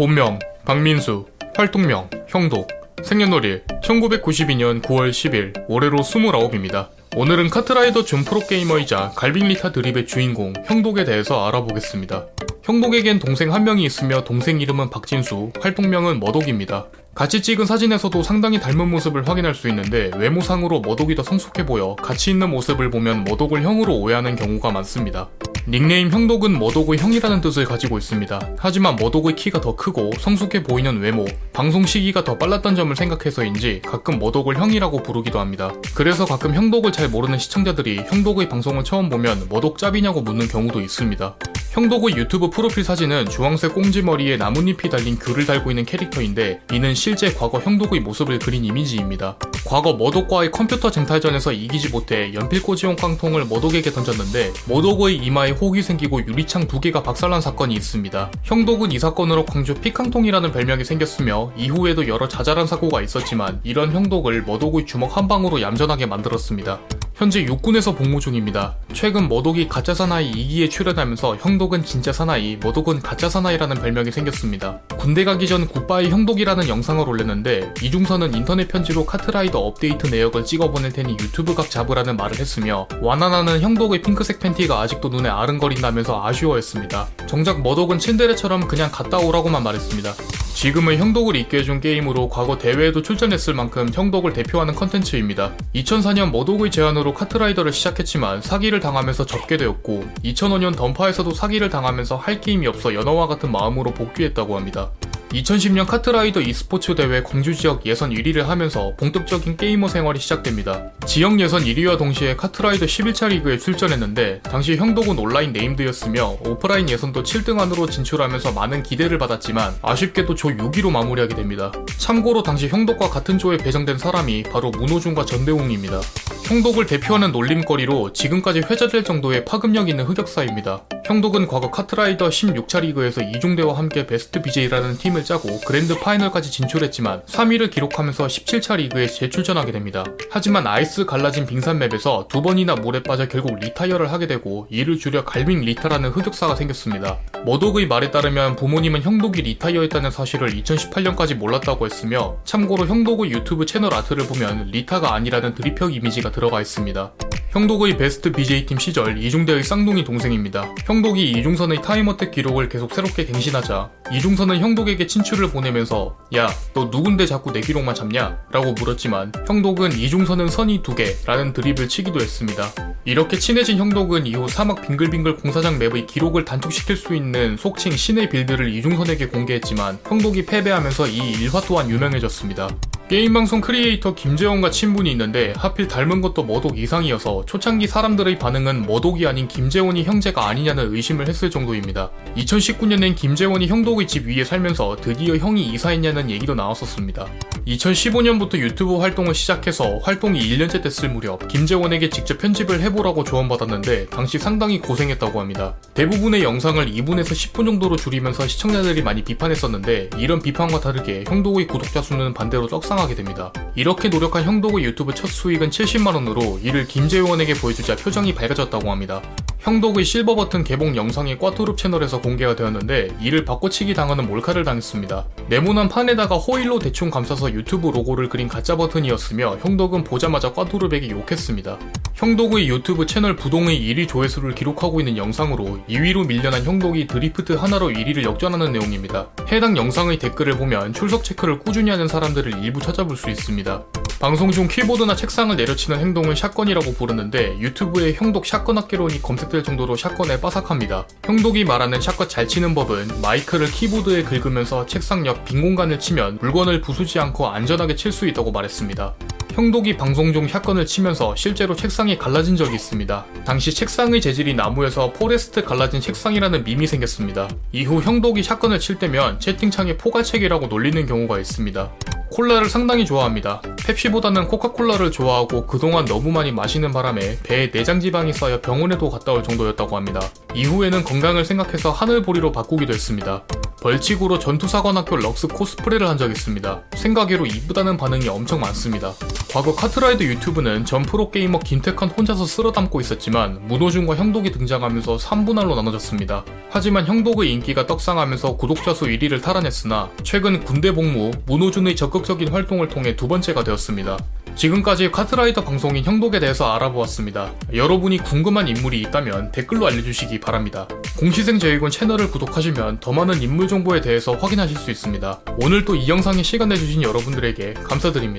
본명 박민수, 활동명 형독, 생년월일 1992년 9월 10일, 올해로 29입니다. 오늘은 카트라이더 준 프로게이머이자 갈빙리타 드립의 주인공 형독에 대해서 알아보겠습니다. 형독에겐 동생 한 명이 있으며 동생 이름은 박진수, 활동명은 머독입니다. 같이 찍은 사진에서도 상당히 닮은 모습을 확인할 수 있는데 외모상으로 머독이 더 성숙해 보여 같이 있는 모습을 보면 머독을 형으로 오해하는 경우가 많습니다. 닉네임 형독은 머독의 형이라는 뜻을 가지고 있습니다. 하지만 머독의 키가 더 크고 성숙해 보이는 외모, 방송 시기가 더 빨랐던 점을 생각해서인지 가끔 머독을 형이라고 부르기도 합니다. 그래서 가끔 형독을 잘 모르는 시청자들이 형독의 방송을 처음 보면 머독 짭이냐고 묻는 경우도 있습니다. 형독의 유튜브 프로필 사진은 주황색 꽁지머리에 나뭇잎이 달린 귤을 달고 있는 캐릭터인데 이는 실제 과거 형독의 모습을 그린 이미지입니다. 과거 머독과의 컴퓨터 쟁탈전에서 이기지 못해 연필꽂이용 깡통을 머독에게 던졌는데 머독의 이마에 혹이 생기고 유리창 두 개가 박살난 사건이 있습니다. 형독은 이 사건으로 광주 피깡통이라는 별명이 생겼으며 이후에도 여러 자잘한 사고가 있었지만 이런 형독을 머독이 주먹 한 방으로 얌전하게 만들었습니다. 현재 육군에서 복무 중입니다. 최근 머독이 가짜 사나이 2기에 출연하면서 형독은 진짜 사나이, 머독은 가짜 사나이라는 별명이 생겼습니다. 군대 가기 전 굿바이 형독이라는 영상을 올렸는데 이중선은 인터넷 편지로 카트라이더 업데이트 내역을 찍어 보낼 테니 유튜브 각 잡으라는 말을 했으며 와나나는 형독의 핑크색 팬티가 아직도 눈에 아른거린다면서 아쉬워했습니다. 정작 머독은 츤데레처럼 그냥 갔다 오라고만 말했습니다. 지금의 형독을 있게 해준 게임으로 과거 대회에도 출전했을 만큼 형독을 대표하는 컨텐츠입니다. 2004년 머독의 제안으로 카트라이더를 시작했지만 사기를 당하면서 접게 되었고 2005년 던파에서도 사기를 당하면서 할 게임이 없어 연어와 같은 마음으로 복귀했다고 합니다. 2010년 카트라이더 e스포츠 대회 광주 지역 예선 1위를 하면서 본격적인 게이머 생활이 시작됩니다. 지역 예선 1위와 동시에 카트라이더 11차 리그에 출전했는데 당시 형독은 온라인 named였으며 오프라인 예선도 7등 안으로 진출하면서 많은 기대를 받았지만 아쉽게도 조 6위로 마무리하게 됩니다. 참고로 당시 형독과 같은 조에 배정된 사람이 바로 문호준과 전대웅입니다. 형독을 대표하는 놀림거리로 지금까지 회자될 정도의 파급력 있는 흑역사입니다. 형독은 과거 카트라이더 16차 리그에서 이중대와 함께 베스트 BJ라는 팀을 짜고 grand final까지 진출했지만 3위를 기록하면서 17차 리그에 재출전하게 됩니다. 하지만 아이스 갈라진 빙산 map에서 두 번이나 물에 빠져 결국 retire를 하게 되고 이를 줄여 갈빙 리타라는 흑역사가 생겼습니다. 머독의 말에 따르면 부모님은 형독이 retire했다는 사실을 2018년까지 몰랐다고 했으며 참고로 형독의 유튜브 채널 art를 보면 리타가 아니라는 드립형 이미지가 들어가 있습니다. 형독의 베스트 BJ팀 시절 이중대의 쌍둥이 동생입니다. 형독이 이중선의 time attack 기록을 계속 새롭게 갱신하자 이중선은 형독에게 친추를 보내면서 야 너 누군데 자꾸 내 기록만 잡냐? 라고 물었지만 형독은 이중선은 선이 두 개라는 드립을 치기도 했습니다. 이렇게 친해진 형독은 이후 사막 빙글빙글 공사장 map의 기록을 단축시킬 수 있는 속칭 신의 build를 이중선에게 공개했지만 형독이 패배하면서 이 일화 또한 유명해졌습니다. 게임방송 크리에이터 김재원과 친분이 있는데 하필 닮은 것도 머독 이상이어서 초창기 사람들의 반응은 머독이 아닌 김재원이 형제가 아니냐는 의심을 했을 정도입니다. 2019년엔 김재원이 형독의 집 위에 살면서 드디어 형이 이사했냐는 얘기도 나왔었습니다. 2015년부터 유튜브 활동을 시작해서 활동이 1년째 됐을 무렵 김재원에게 직접 편집을 해보라고 조언받았는데 당시 상당히 고생했다고 합니다. 대부분의 영상을 2분에서 10분 정도로 줄이면서 시청자들이 많이 비판했었는데 이런 비판과 다르게 형독의 구독자 수는 반대로 떡상 하게 됩니다. 이렇게 노력한 형독의 유튜브 첫 수익은 70만원으로 이를 김재원에게 보여주자 표정이 밝아졌다고 합니다. 형독의 실버 버튼 개봉 영상이 꽈뚜룹 채널에서 공개가 되었는데 이를 바꿔치기 당하는 몰카를 당했습니다. 네모난 판에다가 호일로 대충 감싸서 유튜브 로고를 그린 가짜 버튼이었으며 형독은 보자마자 꽈뚜룹에게 욕했습니다. 형독의 유튜브 채널 부동의 1위 조회수를 기록하고 있는 영상으로 2위로 밀려난 형독이 드리프트 하나로 1위를 역전하는 내용입니다. 해당 영상의 댓글을 보면 출석 체크를 꾸준히 하는 사람들을 일부 찾아볼 수 있습니다. 방송 중 키보드나 책상을 내려치는 행동을 shotgun이라고 부르는데 유튜브에 형독 shotgun학개론이 검색될 정도로 shotgun에 빠삭합니다. 형독이 말하는 shotgun 잘 치는 법은 마이크를 키보드에 긁으면서 책상 옆 빈 공간을 치면 물건을 부수지 않고 안전하게 칠 수 있다고 말했습니다. 형독이 방송 중 shotgun을 치면서 실제로 책상이 갈라진 적이 있습니다. 당시 책상의 재질이 나무여서 forest 갈라진 책상이라는 밈이 생겼습니다. 이후 형독이 shotgun을 칠 때면 채팅창에 포갈책이라고 놀리는 경우가 있습니다. 콜라를 상당히 좋아합니다. 펩시보다는 코카콜라를 좋아하고 그동안 너무 많이 마시는 바람에 배에 내장 지방이 쌓여 병원에도 갔다 올 정도였다고 합니다. 이후에는 건강을 생각해서 하늘보리로 바꾸기도 했습니다. 벌칙으로 전투사관학교 럭스 코스프레를 한 적 있습니다. 생각외로 이쁘다는 반응이 엄청 많습니다. 과거 카트라이더 유튜브는 전 프로게이머 김택환 혼자서 쓸어 담고 있었지만 문호준과 형독이 등장하면서 3분할로 나눠졌습니다. 하지만 형독의 인기가 떡상하면서 구독자 수 1위를 탈환했으나 최근 군대 복무, 문호준의 적극적인 활동을 통해 두 번째가 되었습니다. 지금까지 카트라이더 방송인 형독에 대해서 알아보았습니다. 여러분이 궁금한 인물이 있다면 댓글로 알려주시기 바랍니다. 공시생 제이군 채널을 구독하시면 더 많은 인물 정보에 대해서 확인하실 수 있습니다. 오늘 또 이 영상에 시간 내주신 여러분들에게 감사드립니다.